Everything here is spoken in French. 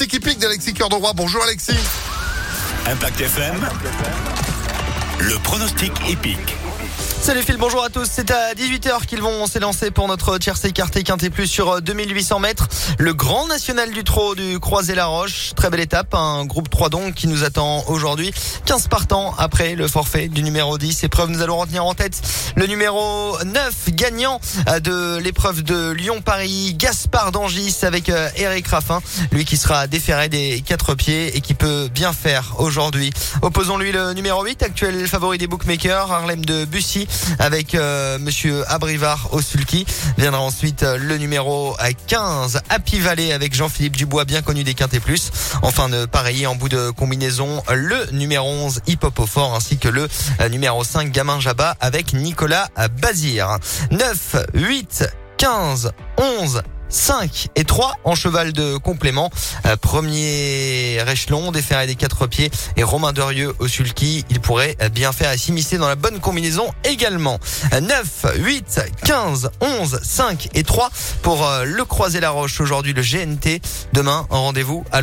équipique d'Alexis Cœur de Roi. Bonjour Alexis. Impact FM. Le pronostic épique. Salut Phil, bonjour à tous. C'est à 18h qu'ils vont s'élancer pour notre tiercé écarté quinté plus sur 2800 mètres. Le grand national du trot du Croisé-la-Roche. Très belle étape. Un groupe 3 donc qui nous attend aujourd'hui. 15 partants après le forfait du numéro 10. Épreuve, nous allons retenir en tête le numéro 9 gagnant de l'épreuve de Lyon-Paris. Gaspard d'Angis avec euh, Eric Raffin. Lui qui sera déféré des quatre pieds et qui peut bien faire aujourd'hui. Opposons-lui le numéro 8, actuel favori des bookmakers, Harlem de Bussy avec euh, Monsieur Abrivard au sulky. Viendra ensuite euh, le numéro 15 Happy Valley avec Jean-Philippe Dubois bien connu des Quintés Plus. Enfin de pareiller en bout de combinaison le numéro 11 Hip Hop ainsi que le euh, numéro 5 Gamin Jabba avec Nicolas Bazir. 9, 8, 15, 11 5 et 3 en cheval de complément. Euh, premier échelon, déféré des quatre pieds et Romain Derieux au sulky. Il pourrait bien faire à s'immiscer dans la bonne combinaison également. 9, 8, 15, 11, 5 et 3 pour euh, le croiser la roche aujourd'hui le GNT. Demain, rendez-vous à